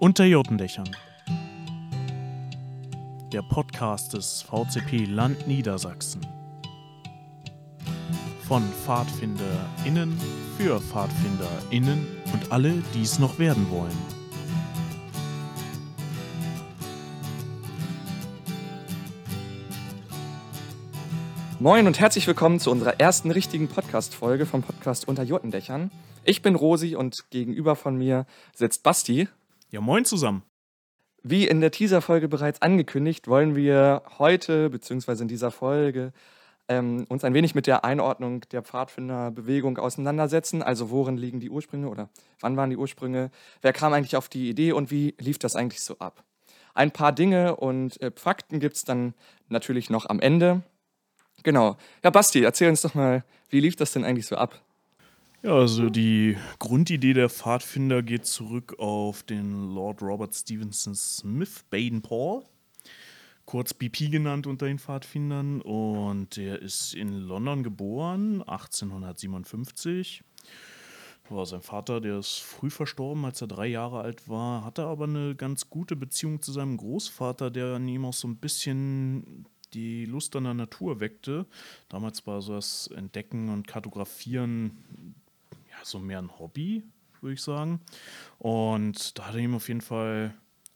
Unter Jotendächern. Der Podcast des VCP Land Niedersachsen. Von PfadfinderInnen für PfadfinderInnen und alle, die es noch werden wollen. Moin und herzlich willkommen zu unserer ersten richtigen Podcast-Folge vom Podcast Unter Jotendächern. Ich bin Rosi und gegenüber von mir sitzt Basti. Ja, moin zusammen. Wie in der Teaser-Folge bereits angekündigt, wollen wir heute, beziehungsweise in dieser Folge, ähm, uns ein wenig mit der Einordnung der Pfadfinderbewegung auseinandersetzen. Also worin liegen die Ursprünge oder wann waren die Ursprünge? Wer kam eigentlich auf die Idee und wie lief das eigentlich so ab? Ein paar Dinge und äh, Fakten gibt es dann natürlich noch am Ende. Genau. Ja, Basti, erzähl uns doch mal, wie lief das denn eigentlich so ab? Ja, also die Grundidee der Pfadfinder geht zurück auf den Lord Robert Stevenson Smith, Baden Paul, kurz BP genannt unter den Pfadfindern. Und der ist in London geboren, 1857. War sein Vater, der ist früh verstorben, als er drei Jahre alt war, hatte aber eine ganz gute Beziehung zu seinem Großvater, der an ihm auch so ein bisschen die Lust an der Natur weckte. Damals war so das Entdecken und Kartografieren so mehr ein Hobby, würde ich sagen. Und da hat er ihm auf jeden Fall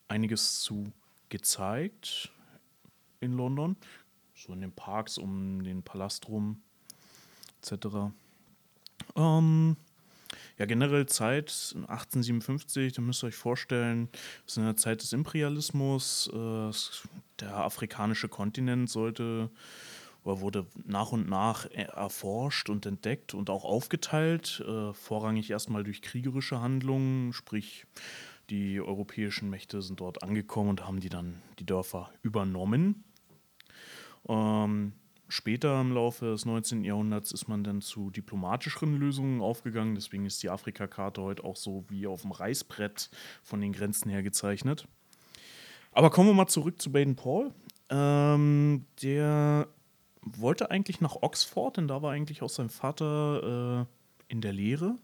einiges zu gezeigt in London. So in den Parks um den Palast rum, etc. Ähm, ja, generell Zeit 1857, da müsst ihr euch vorstellen, ist in der Zeit des Imperialismus. Äh, der afrikanische Kontinent sollte oder wurde nach und nach erforscht und entdeckt und auch aufgeteilt, äh, vorrangig erstmal durch kriegerische Handlungen, sprich die europäischen Mächte sind dort angekommen und haben die dann die Dörfer übernommen. Ähm, Später im Laufe des 19. Jahrhunderts ist man dann zu diplomatischeren Lösungen aufgegangen. Deswegen ist die Afrikakarte heute auch so wie auf dem Reißbrett von den Grenzen her gezeichnet. Aber kommen wir mal zurück zu Baden-Paul. Ähm, der wollte eigentlich nach Oxford, denn da war eigentlich auch sein Vater äh, in der Lehre.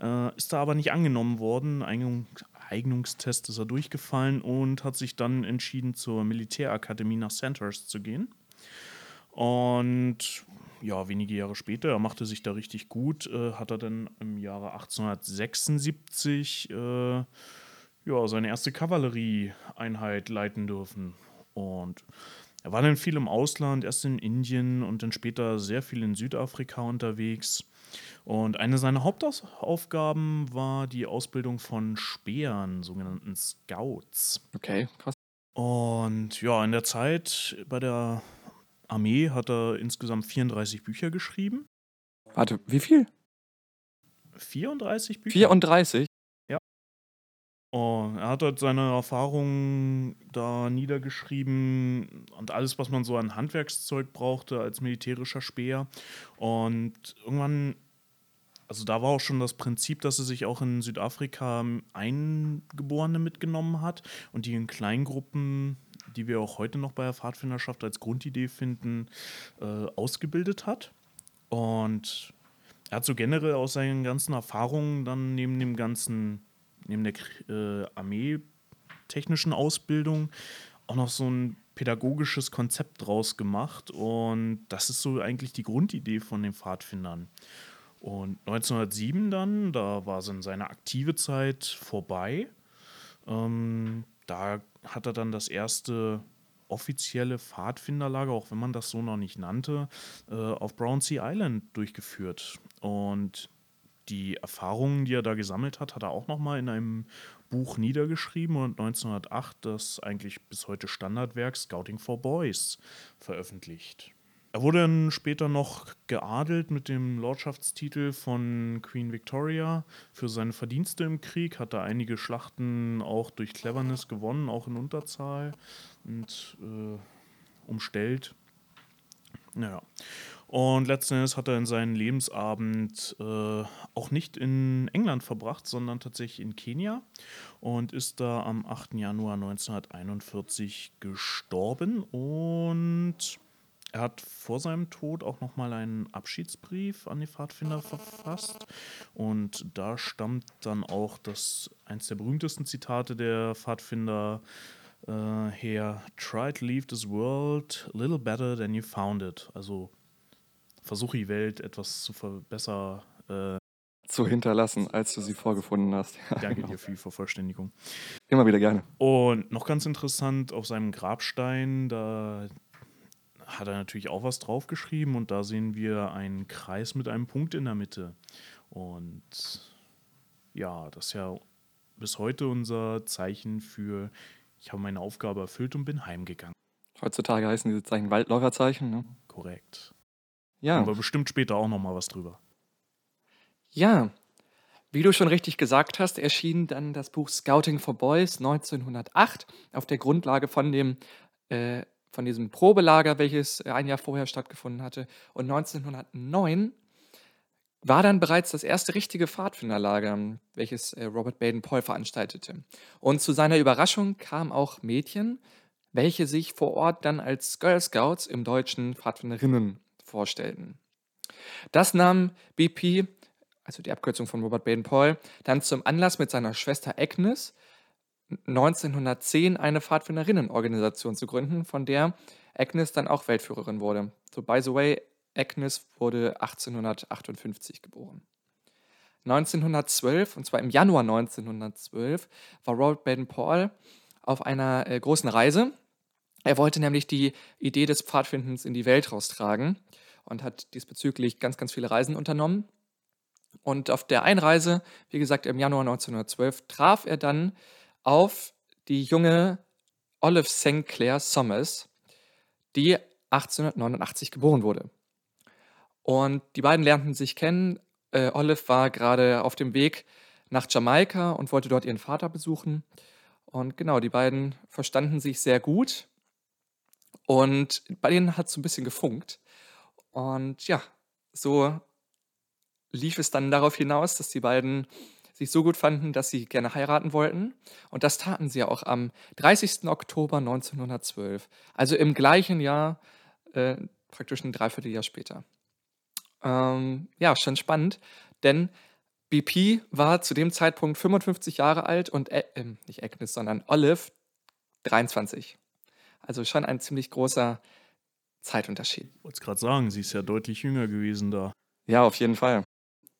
Äh, ist da aber nicht angenommen worden. Eignung, Eignungstest ist er durchgefallen und hat sich dann entschieden, zur Militärakademie nach Sandhurst zu gehen. Und ja, wenige Jahre später, er machte sich da richtig gut, äh, hat er dann im Jahre 1876 äh, ja, seine erste Kavallerieeinheit leiten dürfen. Und er war dann viel im Ausland, erst in Indien und dann später sehr viel in Südafrika unterwegs. Und eine seiner Hauptaufgaben war die Ausbildung von Speeren, sogenannten Scouts. Okay, krass. Und ja, in der Zeit bei der Armee hat er insgesamt 34 Bücher geschrieben. Warte, wie viel? 34 Bücher. 34? Oh, er hat halt seine Erfahrungen da niedergeschrieben und alles, was man so an Handwerkszeug brauchte als militärischer Speer. Und irgendwann, also da war auch schon das Prinzip, dass er sich auch in Südafrika Eingeborene mitgenommen hat und die in Kleingruppen die wir auch heute noch bei der Pfadfinderschaft als Grundidee finden, äh, ausgebildet hat. Und er hat so generell aus seinen ganzen Erfahrungen dann neben dem ganzen, neben der äh, armeetechnischen Ausbildung auch noch so ein pädagogisches Konzept draus gemacht. Und das ist so eigentlich die Grundidee von den Pfadfindern. Und 1907 dann, da war seine aktive Zeit vorbei. Ähm, da hat er dann das erste offizielle Pfadfinderlager, auch wenn man das so noch nicht nannte, äh, auf Brownsea Island durchgeführt. Und die Erfahrungen, die er da gesammelt hat, hat er auch nochmal in einem Buch niedergeschrieben und 1908 das eigentlich bis heute Standardwerk Scouting for Boys veröffentlicht. Er wurde dann später noch geadelt mit dem Lordschaftstitel von Queen Victoria für seine Verdienste im Krieg, hat er einige Schlachten auch durch Cleverness gewonnen, auch in Unterzahl und äh, umstellt. Naja. Und letzten Endes hat er in seinen Lebensabend äh, auch nicht in England verbracht, sondern tatsächlich in Kenia und ist da am 8. Januar 1941 gestorben und er hat vor seinem Tod auch nochmal einen Abschiedsbrief an die Pfadfinder verfasst. Und da stammt dann auch das eins der berühmtesten Zitate der Pfadfinder äh, her: Try to leave this world a little better than you found it. Also versuche die Welt etwas zu verbessern. Äh, zu hinterlassen, als du sie vorgefunden hast. Ja, Danke genau. dir für die Vervollständigung. Immer wieder gerne. Und noch ganz interessant, auf seinem Grabstein, da hat er natürlich auch was draufgeschrieben und da sehen wir einen Kreis mit einem Punkt in der Mitte. Und ja, das ist ja bis heute unser Zeichen für, ich habe meine Aufgabe erfüllt und bin heimgegangen. Heutzutage heißen diese Zeichen Waldläuferzeichen, ne? Korrekt. Ja. Aber bestimmt später auch nochmal was drüber. Ja, wie du schon richtig gesagt hast, erschien dann das Buch Scouting for Boys 1908 auf der Grundlage von dem äh, von diesem Probelager, welches äh, ein Jahr vorher stattgefunden hatte. Und 1909 war dann bereits das erste richtige Pfadfinderlager, welches äh, Robert Baden-Powell veranstaltete. Und zu seiner Überraschung kamen auch Mädchen, welche sich vor Ort dann als Girl Scouts im deutschen Pfadfinderinnen vorstellten. Das nahm BP, also die Abkürzung von Robert Baden-Powell, dann zum Anlass mit seiner Schwester Agnes 1910 eine Pfadfinderinnenorganisation zu gründen, von der Agnes dann auch Weltführerin wurde. So, by the way, Agnes wurde 1858 geboren. 1912, und zwar im Januar 1912, war Robert Baden-Powell auf einer äh, großen Reise. Er wollte nämlich die Idee des Pfadfindens in die Welt raustragen und hat diesbezüglich ganz, ganz viele Reisen unternommen. Und auf der Einreise, wie gesagt, im Januar 1912, traf er dann auf die junge Olive St. Clair Summers, die 1889 geboren wurde. Und die beiden lernten sich kennen. Äh, Olive war gerade auf dem Weg nach Jamaika und wollte dort ihren Vater besuchen. Und genau, die beiden verstanden sich sehr gut. Und bei denen hat es so ein bisschen gefunkt. Und ja, so lief es dann darauf hinaus, dass die beiden sich so gut fanden, dass sie gerne heiraten wollten. Und das taten sie ja auch am 30. Oktober 1912, also im gleichen Jahr, äh, praktisch ein Dreivierteljahr später. Ähm, ja, schon spannend, denn BP war zu dem Zeitpunkt 55 Jahre alt und äh, nicht Agnes, sondern Olive 23. Also schon ein ziemlich großer Zeitunterschied. Ich wollte es gerade sagen, sie ist ja deutlich jünger gewesen da. Ja, auf jeden Fall.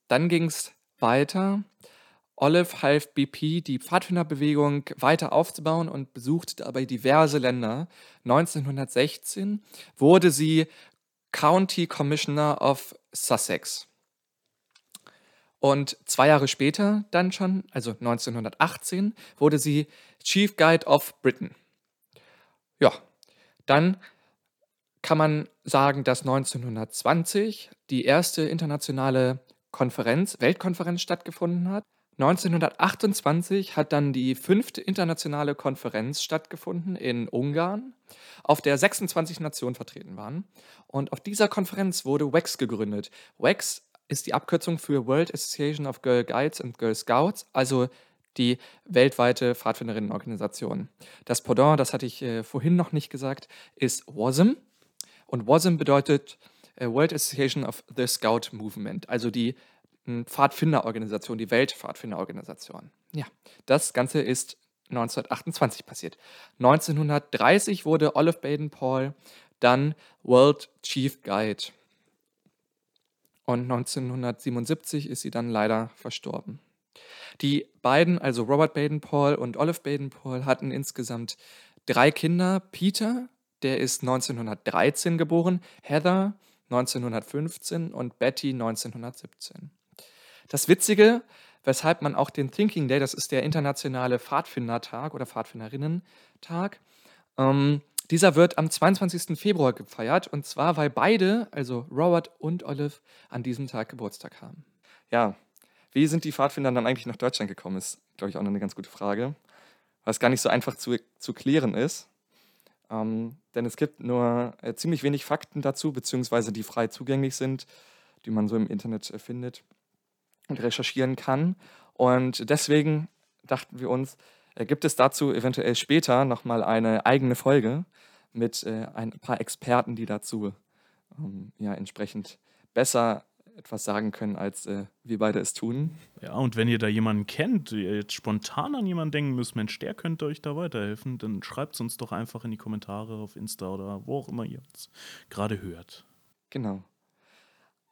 Dann ging es weiter Olive half BP, die Pfadfinderbewegung weiter aufzubauen und besuchte dabei diverse Länder. 1916 wurde sie County Commissioner of Sussex. Und zwei Jahre später dann schon, also 1918, wurde sie Chief Guide of Britain. Ja, dann kann man sagen, dass 1920 die erste internationale Konferenz, Weltkonferenz stattgefunden hat. 1928 hat dann die fünfte internationale Konferenz stattgefunden in Ungarn, auf der 26 Nationen vertreten waren. Und auf dieser Konferenz wurde WEX gegründet. WEX ist die Abkürzung für World Association of Girl Guides and Girl Scouts, also die weltweite Pfadfinderinnenorganisation. Das Pendant, das hatte ich äh, vorhin noch nicht gesagt, ist WASM. Und WASM bedeutet äh, World Association of the Scout Movement, also die Pfadfinderorganisation, die Weltpfadfinderorganisation. Ja, das Ganze ist 1928 passiert. 1930 wurde Olive Baden-Paul dann World Chief Guide. Und 1977 ist sie dann leider verstorben. Die beiden, also Robert Baden-Paul und Olive Baden-Paul, hatten insgesamt drei Kinder. Peter, der ist 1913 geboren, Heather 1915 und Betty 1917. Das Witzige, weshalb man auch den Thinking Day, das ist der internationale Pfadfindertag oder Pfadfinderinnen-Tag, ähm, dieser wird am 22. Februar gefeiert und zwar, weil beide, also Robert und Olive, an diesem Tag Geburtstag haben. Ja, wie sind die Pfadfinder dann eigentlich nach Deutschland gekommen, ist, glaube ich, auch noch eine ganz gute Frage, es gar nicht so einfach zu, zu klären ist. Ähm, denn es gibt nur äh, ziemlich wenig Fakten dazu, beziehungsweise die frei zugänglich sind, die man so im Internet äh, findet und recherchieren kann. Und deswegen dachten wir uns, äh, gibt es dazu eventuell später nochmal eine eigene Folge mit äh, ein paar Experten, die dazu ähm, ja entsprechend besser etwas sagen können, als äh, wir beide es tun. Ja, und wenn ihr da jemanden kennt, ihr jetzt spontan an jemanden denken müsst, Mensch, der könnte euch da weiterhelfen, dann schreibt es uns doch einfach in die Kommentare auf Insta oder wo auch immer ihr uns gerade hört. Genau.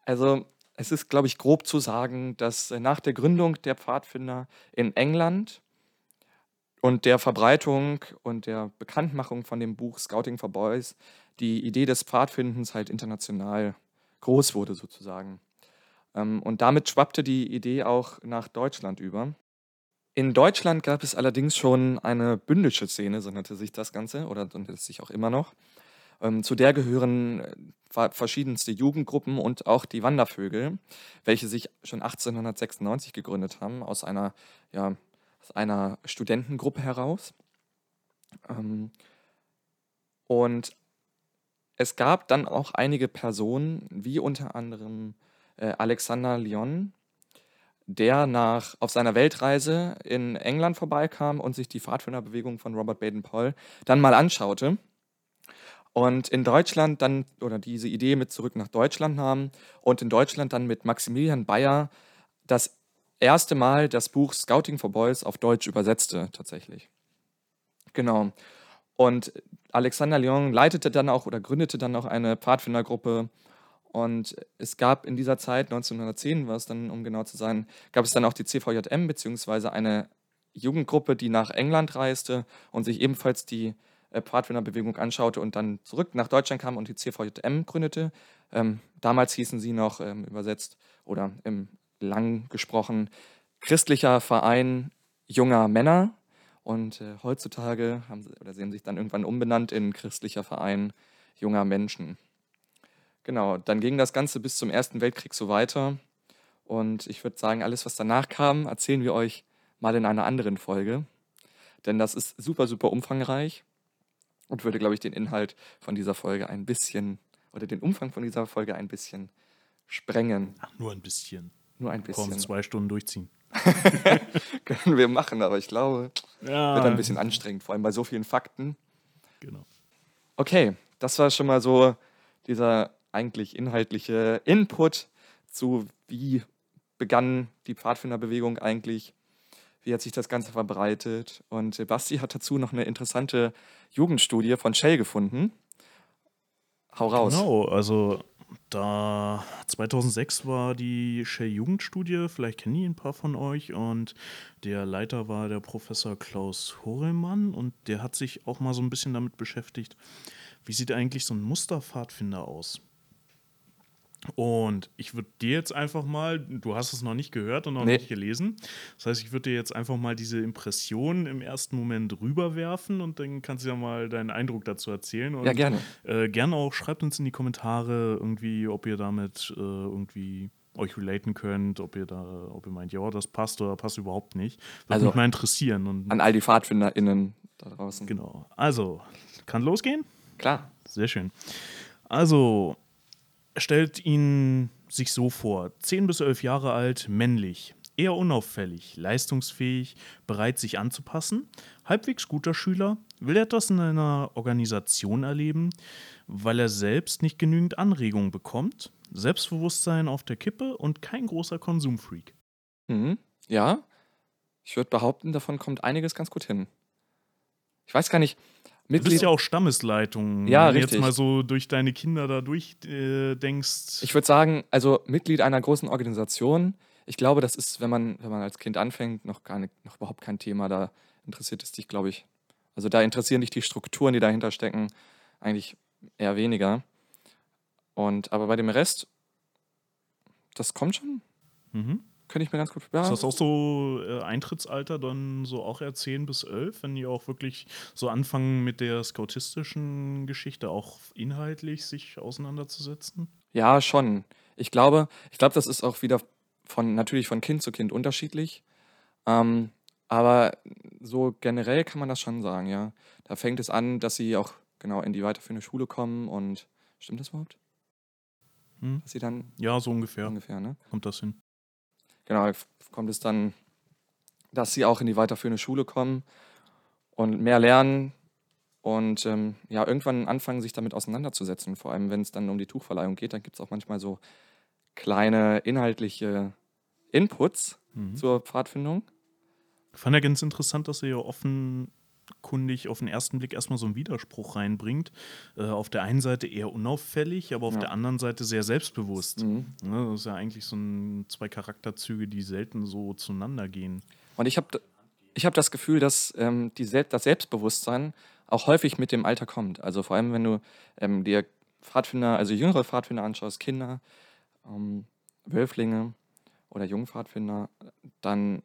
Also es ist, glaube ich, grob zu sagen, dass äh, nach der Gründung der Pfadfinder in England und der Verbreitung und der Bekanntmachung von dem Buch Scouting for Boys die Idee des Pfadfindens halt international groß wurde sozusagen. Ähm, und damit schwappte die Idee auch nach Deutschland über. In Deutschland gab es allerdings schon eine bündische Szene, so nannte sich das Ganze, oder so nennt es sich auch immer noch. Ähm, zu der gehören äh, verschiedenste Jugendgruppen und auch die Wandervögel, welche sich schon 1896 gegründet haben, aus einer, ja, aus einer Studentengruppe heraus. Ähm, und es gab dann auch einige Personen, wie unter anderem äh, Alexander Lyon, der nach, auf seiner Weltreise in England vorbeikam und sich die Pfadfinderbewegung von Robert Baden-Powell dann mal anschaute. Und in Deutschland dann, oder diese Idee mit zurück nach Deutschland nahm und in Deutschland dann mit Maximilian Bayer das erste Mal das Buch Scouting for Boys auf Deutsch übersetzte, tatsächlich. Genau. Und Alexander Lyon leitete dann auch oder gründete dann auch eine Pfadfindergruppe und es gab in dieser Zeit, 1910 war es dann, um genau zu sein, gab es dann auch die CVJM, beziehungsweise eine Jugendgruppe, die nach England reiste und sich ebenfalls die äh, Pfadfinderbewegung anschaute und dann zurück nach Deutschland kam und die CVJM gründete. Ähm, damals hießen sie noch ähm, übersetzt oder im lang gesprochen Christlicher Verein junger Männer. Und äh, heutzutage haben sie, oder sie haben sich dann irgendwann umbenannt in Christlicher Verein junger Menschen. Genau, dann ging das Ganze bis zum Ersten Weltkrieg so weiter. Und ich würde sagen, alles, was danach kam, erzählen wir euch mal in einer anderen Folge. Denn das ist super, super umfangreich und würde, glaube ich, den Inhalt von dieser Folge ein bisschen oder den Umfang von dieser Folge ein bisschen sprengen. Ach, nur ein bisschen. Nur ein bisschen. Komm, zwei Stunden durchziehen. Können wir machen, aber ich glaube, ja. wird ein bisschen anstrengend, vor allem bei so vielen Fakten. Genau. Okay, das war schon mal so dieser eigentlich inhaltliche Input zu, wie begann die Pfadfinderbewegung eigentlich, wie hat sich das Ganze verbreitet. Und Basti hat dazu noch eine interessante Jugendstudie von Shell gefunden. Hau raus. Genau, also da 2006 war die Shell Jugendstudie, vielleicht kennen die ein paar von euch und der Leiter war der Professor Klaus Horelmann und der hat sich auch mal so ein bisschen damit beschäftigt, wie sieht eigentlich so ein Musterpfadfinder aus? Und ich würde dir jetzt einfach mal, du hast es noch nicht gehört und noch nee. nicht gelesen. Das heißt, ich würde dir jetzt einfach mal diese Impression im ersten Moment rüberwerfen und dann kannst du ja mal deinen Eindruck dazu erzählen. Und, ja, gerne. Äh, gerne auch schreibt uns in die Kommentare irgendwie, ob ihr damit äh, irgendwie euch relaten könnt, ob ihr da, ob ihr meint, ja, das passt oder passt überhaupt nicht. Würde also, mich mal interessieren. Und, an all die PfadfinderInnen da draußen. Genau. Also, kann losgehen? Klar. Sehr schön. Also, stellt ihn sich so vor: 10 bis 11 Jahre alt, männlich, eher unauffällig, leistungsfähig, bereit sich anzupassen, halbwegs guter Schüler, will etwas in einer Organisation erleben, weil er selbst nicht genügend Anregungen bekommt, Selbstbewusstsein auf der Kippe und kein großer Konsumfreak. Mhm. Ja, ich würde behaupten, davon kommt einiges ganz gut hin. Ich weiß gar nicht, Mitglied. Du bist ja auch Stammesleitung. Ja, Wenn richtig. du jetzt mal so durch deine Kinder da durchdenkst. Äh, ich würde sagen, also Mitglied einer großen Organisation. Ich glaube, das ist, wenn man, wenn man als Kind anfängt, noch gar nicht, noch überhaupt kein Thema. Da interessiert es dich, glaube ich. Also da interessieren dich die Strukturen, die dahinter stecken, eigentlich eher weniger. Und aber bei dem Rest, das kommt schon. Mhm. Könnte ich mir ganz gut ja. Ist das auch so äh, Eintrittsalter dann so auch eher 10 bis 11, wenn die auch wirklich so anfangen mit der skautistischen Geschichte auch inhaltlich sich auseinanderzusetzen? Ja, schon. Ich glaube, ich glaube, das ist auch wieder von natürlich von Kind zu Kind unterschiedlich. Ähm, aber so generell kann man das schon sagen, ja. Da fängt es an, dass sie auch genau in die weiterführende Schule kommen und stimmt das überhaupt? Hm? Dass sie dann ja, so ungefähr. Ungefähr, ne? Kommt das hin genau, kommt es dann, dass sie auch in die weiterführende Schule kommen und mehr lernen und ähm, ja, irgendwann anfangen, sich damit auseinanderzusetzen. Vor allem, wenn es dann um die Tuchverleihung geht, dann gibt es auch manchmal so kleine inhaltliche Inputs Mhm. zur Pfadfindung. Ich fand ja ganz interessant, dass er ja offenkundig auf den ersten Blick erstmal so einen Widerspruch reinbringt. Äh, auf der einen Seite eher unauffällig, aber auf Ja. der anderen Seite sehr selbstbewusst. Mhm. Ne, das ist ja eigentlich so ein, zwei Charakterzüge, die selten so zueinander gehen. Und ich habe ich hab das Gefühl, dass ähm, die das Selbstbewusstsein auch häufig mit dem Alter kommt. Also vor allem, wenn du ähm, dir Pfadfinder, also jüngere Pfadfinder anschaust, Kinder, ähm, Wölflinge oder Jungpfadfinder, dann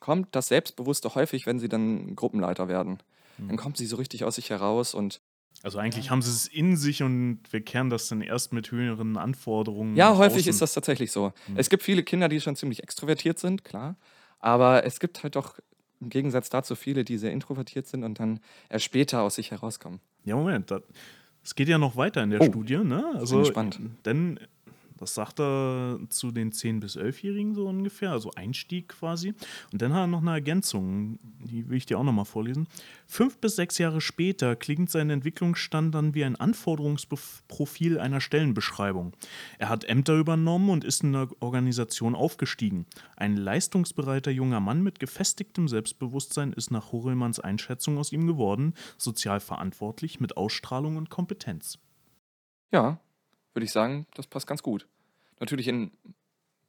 kommt das Selbstbewusste häufig, wenn sie dann Gruppenleiter werden. Dann kommt sie so richtig aus sich heraus und Also eigentlich haben sie es in sich und wir kehren das dann erst mit höheren Anforderungen. Ja, häufig außen. ist das tatsächlich so. Es gibt viele Kinder, die schon ziemlich extrovertiert sind, klar. Aber es gibt halt doch im Gegensatz dazu viele, die sehr introvertiert sind und dann erst später aus sich herauskommen. Ja, Moment. das- Es geht ja noch weiter in der Oh, Studie, ne? Also, gespannt. Denn, das sagt er zu den 10- bis 11-Jährigen so ungefähr, also Einstieg quasi. Und dann hat er noch eine Ergänzung, die will ich dir auch nochmal vorlesen. Fünf bis sechs Jahre später klingt sein Entwicklungsstand dann wie ein Anforderungsprofil einer Stellenbeschreibung. Er hat Ämter übernommen und ist in der Organisation aufgestiegen. Ein leistungsbereiter junger Mann mit gefestigtem Selbstbewusstsein ist nach Horelmanns Einschätzung aus ihm geworden, sozial verantwortlich mit Ausstrahlung und Kompetenz. Ja, würde ich sagen, das passt ganz gut. Natürlich in,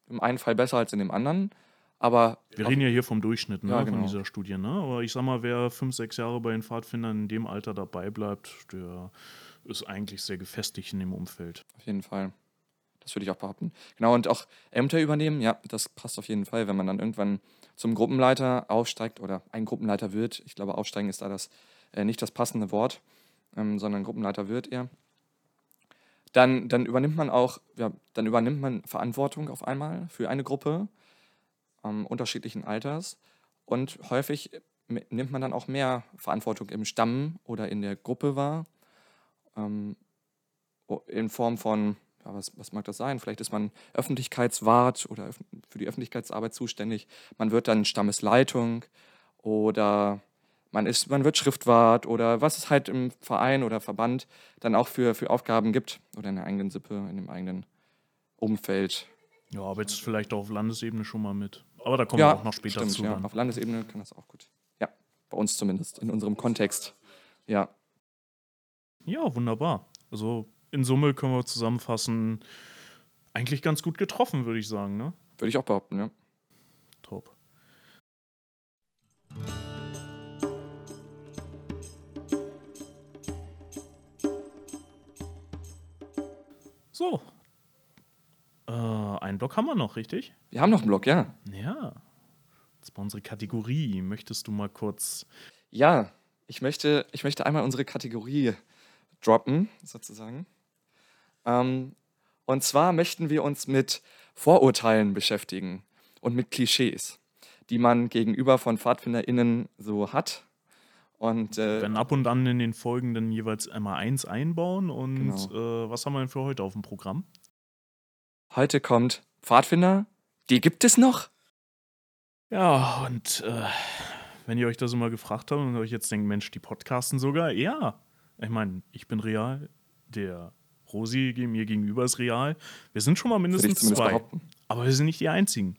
im einen Fall besser als in dem anderen, aber Wir reden ja hier vom Durchschnitt ne, Ja, von genau. dieser Studie. Ne? Aber ich sag mal, wer fünf, sechs Jahre bei den Pfadfindern in dem Alter dabei bleibt, der ist eigentlich sehr gefestigt in dem Umfeld. auf jeden Fall. Das würde ich auch behaupten. Genau, und auch Ämter übernehmen, ja, das passt auf jeden Fall, wenn man dann irgendwann zum Gruppenleiter aufsteigt oder ein Gruppenleiter wird. Ich glaube, aufsteigen ist da das äh, nicht das passende Wort, ähm, sondern Gruppenleiter wird er. Dann, dann übernimmt man auch, ja, dann übernimmt man Verantwortung auf einmal für eine Gruppe ähm, unterschiedlichen Alters und häufig nimmt man dann auch mehr Verantwortung im Stamm oder in der Gruppe wahr. Ähm, in Form von, ja, was, was mag das sein? Vielleicht ist man Öffentlichkeitswart oder für die Öffentlichkeitsarbeit zuständig. Man wird dann Stammesleitung oder man, ist, man wird Schriftwart oder was es halt im Verein oder Verband dann auch für, für Aufgaben gibt oder in der eigenen Sippe, in dem eigenen Umfeld. Ja, aber jetzt vielleicht auch auf Landesebene schon mal mit. Aber da kommen wir auch noch später stimmt, zu. ja. Dann. Auf Landesebene kann das auch gut. Ja, bei uns zumindest, in unserem Kontext. Ja, Ja, wunderbar. Also in Summe können wir zusammenfassen, eigentlich ganz gut getroffen, würde ich sagen. Ne? würde ich auch behaupten, ja. So. Äh, einen Block haben wir noch, richtig? Wir haben noch einen Blog, ja. Ja. Das war unsere Kategorie. Möchtest du mal kurz. Ja, ich möchte, ich möchte einmal unsere Kategorie droppen, sozusagen. Ähm, und zwar möchten wir uns mit Vorurteilen beschäftigen und mit Klischees, die man gegenüber von PfadfinderInnen so hat. Und Wir äh, werden ab und an in den folgenden jeweils einmal eins einbauen. Und Genau. äh, was haben wir denn für heute auf dem Programm? heute kommt Pfadfinder, die gibt es noch? Ja, und äh, wenn ihr euch das immer gefragt habt und euch jetzt denkt, Mensch, die podcasten sogar, ja. Ich meine, ich bin real, der Rosi mir gegenüber ist real. Wir sind schon mal mindestens zwei. behaupten. Aber wir sind nicht die einzigen.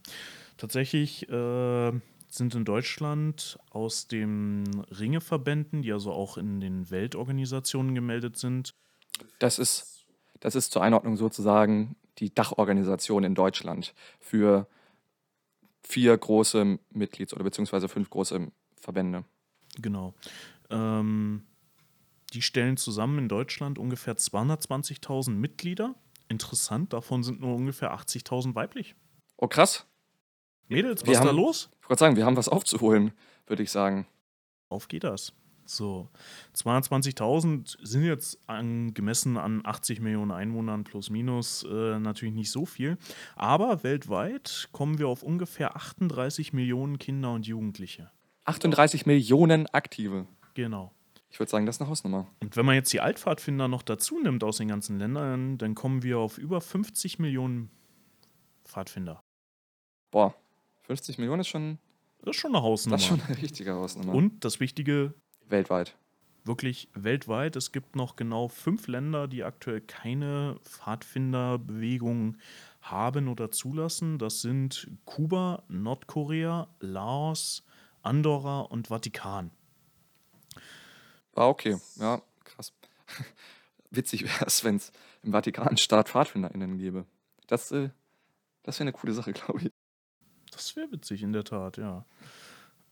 Tatsächlich äh, sind in Deutschland aus den Ringeverbänden, die also auch in den Weltorganisationen gemeldet sind, Das ist, das ist zur Einordnung sozusagen die Dachorganisation in Deutschland für vier große Mitglieds- oder beziehungsweise fünf große Verbände. Genau. Ähm, die stellen zusammen in Deutschland ungefähr 220.000 Mitglieder. Interessant, davon sind nur ungefähr 80.000 weiblich. Oh, krass. Mädels, was ist da los? Ich wollte sagen, wir haben was aufzuholen, würde ich sagen. Auf geht das. So, 220.000 sind jetzt an, gemessen an 80 Millionen Einwohnern plus minus äh, natürlich nicht so viel. Aber weltweit kommen wir auf ungefähr 38 Millionen Kinder und Jugendliche. 38 Millionen Aktive. Genau. Ich würde sagen, das ist eine Hausnummer. Und wenn man jetzt die Altpfadfinder noch dazu nimmt aus den ganzen Ländern, dann kommen wir auf über 50 Millionen Pfadfinder. Boah, 50 Millionen ist schon, Das ist schon eine Hausnummer. das ist schon eine richtige Hausnummer. Und das Wichtige, weltweit. wirklich weltweit. Es gibt noch genau fünf Länder, die aktuell keine Pfadfinderbewegung haben oder zulassen. Das sind Kuba, Nordkorea, Laos, Andorra und Vatikan. Ah, okay. Ja, krass. Witzig wäre es, wenn es im Vatikanstaat PfadfinderInnen gäbe. Das, äh, das wäre eine coole Sache, glaube ich. Das wäre witzig, in der Tat, ja.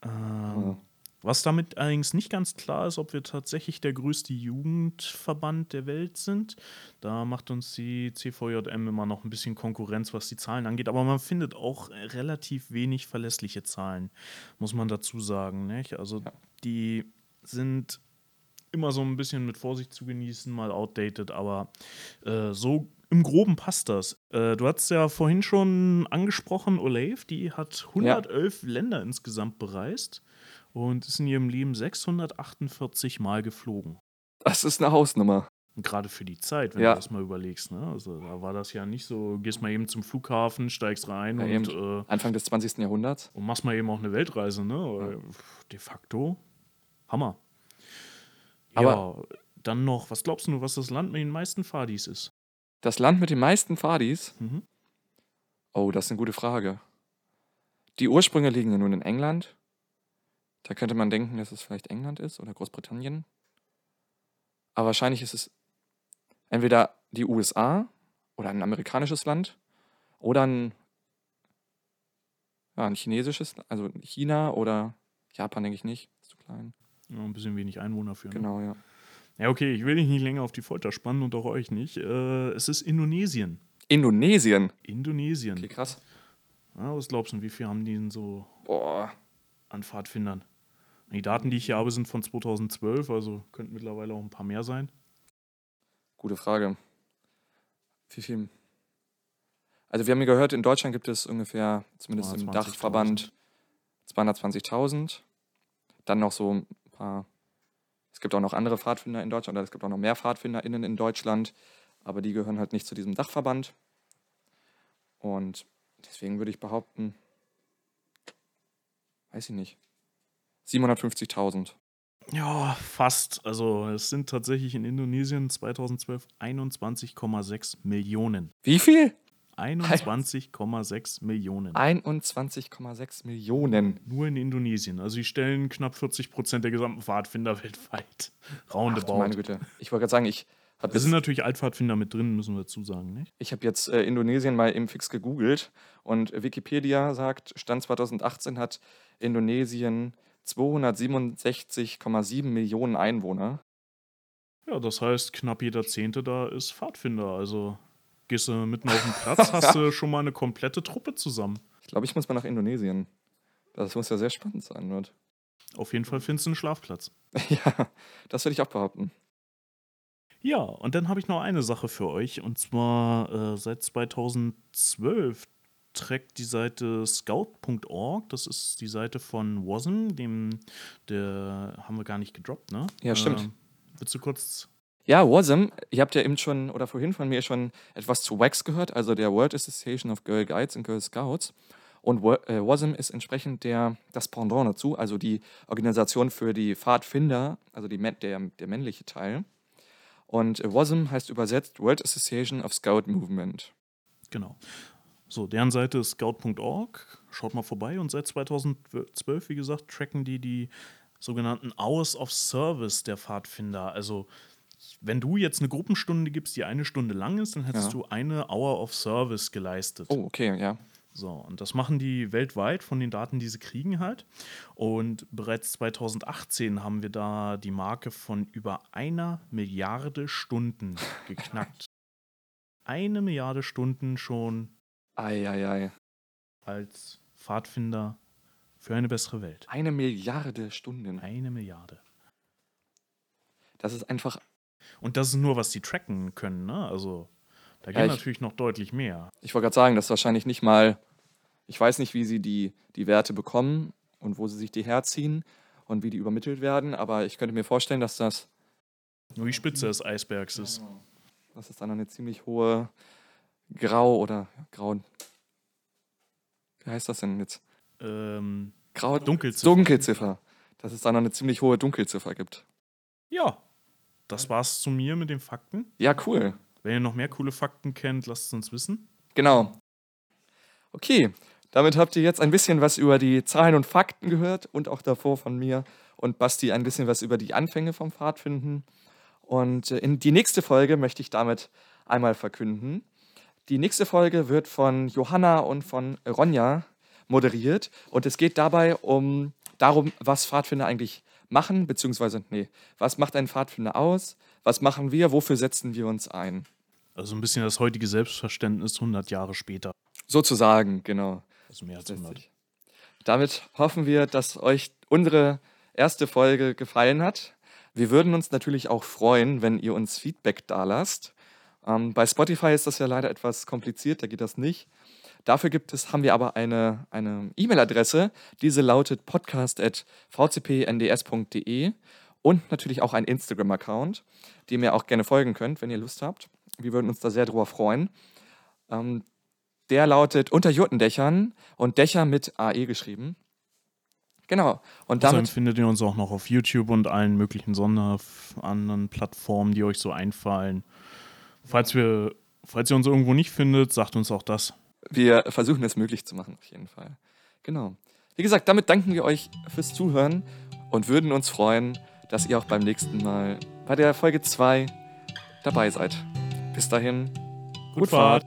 Ähm, ja. Was damit allerdings nicht ganz klar ist, ob wir tatsächlich der größte Jugendverband der Welt sind. Da macht uns die CVJM immer noch ein bisschen Konkurrenz, was die Zahlen angeht. Aber man findet auch relativ wenig verlässliche Zahlen, muss man dazu sagen. Nicht? Also die sind immer so ein bisschen mit Vorsicht zu genießen, mal outdated, aber äh, so im Groben passt das. Äh, du hast ja vorhin schon angesprochen, Olave, die hat 111 ja. Länder insgesamt bereist und ist in ihrem Leben 648 Mal geflogen. Das ist eine Hausnummer. Gerade für die Zeit, wenn ja. du das mal überlegst. Ne? Also da war das ja nicht so, gehst mal eben zum Flughafen, steigst rein ja, und. Äh, Anfang des 20. Jahrhunderts. Und machst mal eben auch eine Weltreise, ne? Ja. De facto. Hammer. Aber ja, dann noch, was glaubst du, was das Land mit den meisten Fadis ist? Das Land mit den meisten Fadis? Mhm. Oh, das ist eine gute Frage. Die Ursprünge liegen ja nun in England. Da könnte man denken, dass es vielleicht England ist oder Großbritannien. Aber wahrscheinlich ist es entweder die USA oder ein amerikanisches Land oder ein, ja, ein chinesisches, also China oder Japan, denke ich nicht. Ist zu klein. Ja, ein bisschen wenig Einwohner für. Ne? Genau, ja. Ja, okay, ich will dich nicht länger auf die Folter spannen und auch euch nicht. Äh, es ist Indonesien. Indonesien? Indonesien. Okay, krass. Ja, was glaubst du, wie viel haben die denn so Boah. an Pfadfindern? Die Daten, die ich hier habe, sind von 2012, also könnten mittlerweile auch ein paar mehr sein. Gute Frage. Wie viel? Also wir haben ja gehört, in Deutschland gibt es ungefähr, zumindest im Dachverband, 220.000. Dann noch so ein paar, gibt auch noch andere Pfadfinder in Deutschland, oder es gibt auch noch mehr PfadfinderInnen in Deutschland, aber die gehören halt nicht zu diesem Dachverband. Und deswegen würde ich behaupten, weiß ich nicht, 750.000. Ja, fast. Also es sind tatsächlich in Indonesien 2012 21,6 Millionen. Wie viel? 21,6 Millionen. 21,6 Millionen. Nur in Indonesien. Also sie stellen knapp 40 Prozent der gesamten Pfadfinder weltweit. Roundabout. Ach, meine Güte. Ich wollte gerade sagen, ich habe. Da sind natürlich Altpfadfinder mit drin, müssen wir dazu sagen, nicht? Ich habe jetzt äh, Indonesien mal im Fix gegoogelt und Wikipedia sagt, Stand 2018 hat Indonesien 267,7 Millionen Einwohner. Ja, das heißt, knapp jeder Zehnte da ist Pfadfinder. Also gehst du mitten auf den Platz, hast du schon mal eine komplette Truppe zusammen. Ich glaube, ich muss mal nach Indonesien. Das muss ja sehr spannend sein wird. Auf jeden Fall findest du einen Schlafplatz. ja, das würde ich auch behaupten. Ja, und dann habe ich noch eine Sache für euch. Und zwar äh, seit 2012 trägt die Seite scout.org. Das ist die Seite von Wasm, dem der haben wir gar nicht gedroppt, ne? Ja, stimmt. Äh, willst du kurz ja, WASM, ihr habt ja eben schon oder vorhin von mir schon etwas zu WAX gehört, also der World Association of Girl Guides and Girl Scouts. Und äh, WASM ist entsprechend der, das Pendant dazu, also die Organisation für die Pfadfinder, also die, der, der männliche Teil. Und äh, WASM heißt übersetzt World Association of Scout Movement. Genau. So, deren Seite ist scout.org. Schaut mal vorbei. Und seit 2012, wie gesagt, tracken die die sogenannten Hours of Service der Pfadfinder. Also, wenn du jetzt eine Gruppenstunde gibst, die eine Stunde lang ist, dann hättest ja. du eine Hour of Service geleistet. Oh, okay, ja. So, und das machen die weltweit von den Daten, die sie kriegen halt. Und bereits 2018 haben wir da die Marke von über einer Milliarde Stunden geknackt. eine Milliarde Stunden schon Eieiei. Als Pfadfinder für eine bessere Welt. Eine Milliarde Stunden. Eine Milliarde. Das ist einfach. Und das ist nur, was die tracken können, ne? Also, da geht ja, natürlich noch deutlich mehr. Ich wollte gerade sagen, das ist wahrscheinlich nicht mal. Ich weiß nicht, wie sie die, die Werte bekommen und wo sie sich die herziehen und wie die übermittelt werden, aber ich könnte mir vorstellen, dass das. Nur die Spitze des Eisbergs ist. Das ist dann eine ziemlich hohe Grau oder Grau. Wie heißt das denn jetzt? Ähm, Grau Dunkelziffer. Dunkelziffer. Dass es da noch eine ziemlich hohe Dunkelziffer gibt. Ja, das war's zu mir mit den Fakten. Ja, cool. Wenn ihr noch mehr coole Fakten kennt, lasst es uns wissen. Genau. Okay, damit habt ihr jetzt ein bisschen was über die Zahlen und Fakten gehört und auch davor von mir und Basti ein bisschen was über die Anfänge vom Pfadfinden. Und äh, in die nächste Folge möchte ich damit einmal verkünden. Die nächste Folge wird von Johanna und von Ronja moderiert und es geht dabei um darum, was Pfadfinder eigentlich machen, beziehungsweise, nee, was macht ein Pfadfinder aus? Was machen wir? Wofür setzen wir uns ein? Also ein bisschen das heutige Selbstverständnis 100 Jahre später. Sozusagen, genau. Also mehr als 100. Damit hoffen wir, dass euch unsere erste Folge gefallen hat. Wir würden uns natürlich auch freuen, wenn ihr uns Feedback dalasst. Ähm, bei Spotify ist das ja leider etwas kompliziert, da geht das nicht. Dafür gibt es, haben wir aber eine eine E-Mail-Adresse. Diese lautet podcast.vcpnds.de und natürlich auch ein Instagram-Account, dem ihr auch gerne folgen könnt, wenn ihr Lust habt. Wir würden uns da sehr drüber freuen. Ähm, der lautet unter Jurtendächern und Dächer mit AE geschrieben. Genau. Und Außerdem damit findet ihr uns auch noch auf YouTube und allen möglichen Sonder anderen Plattformen, die euch so einfallen. Falls, wir, falls ihr uns irgendwo nicht findet, sagt uns auch das. wir versuchen es möglich zu machen, auf jeden Fall. Genau. Wie gesagt, damit danken wir euch fürs Zuhören und würden uns freuen, dass ihr auch beim nächsten Mal bei der Folge 2 dabei seid. Bis dahin, Gut Fahrt.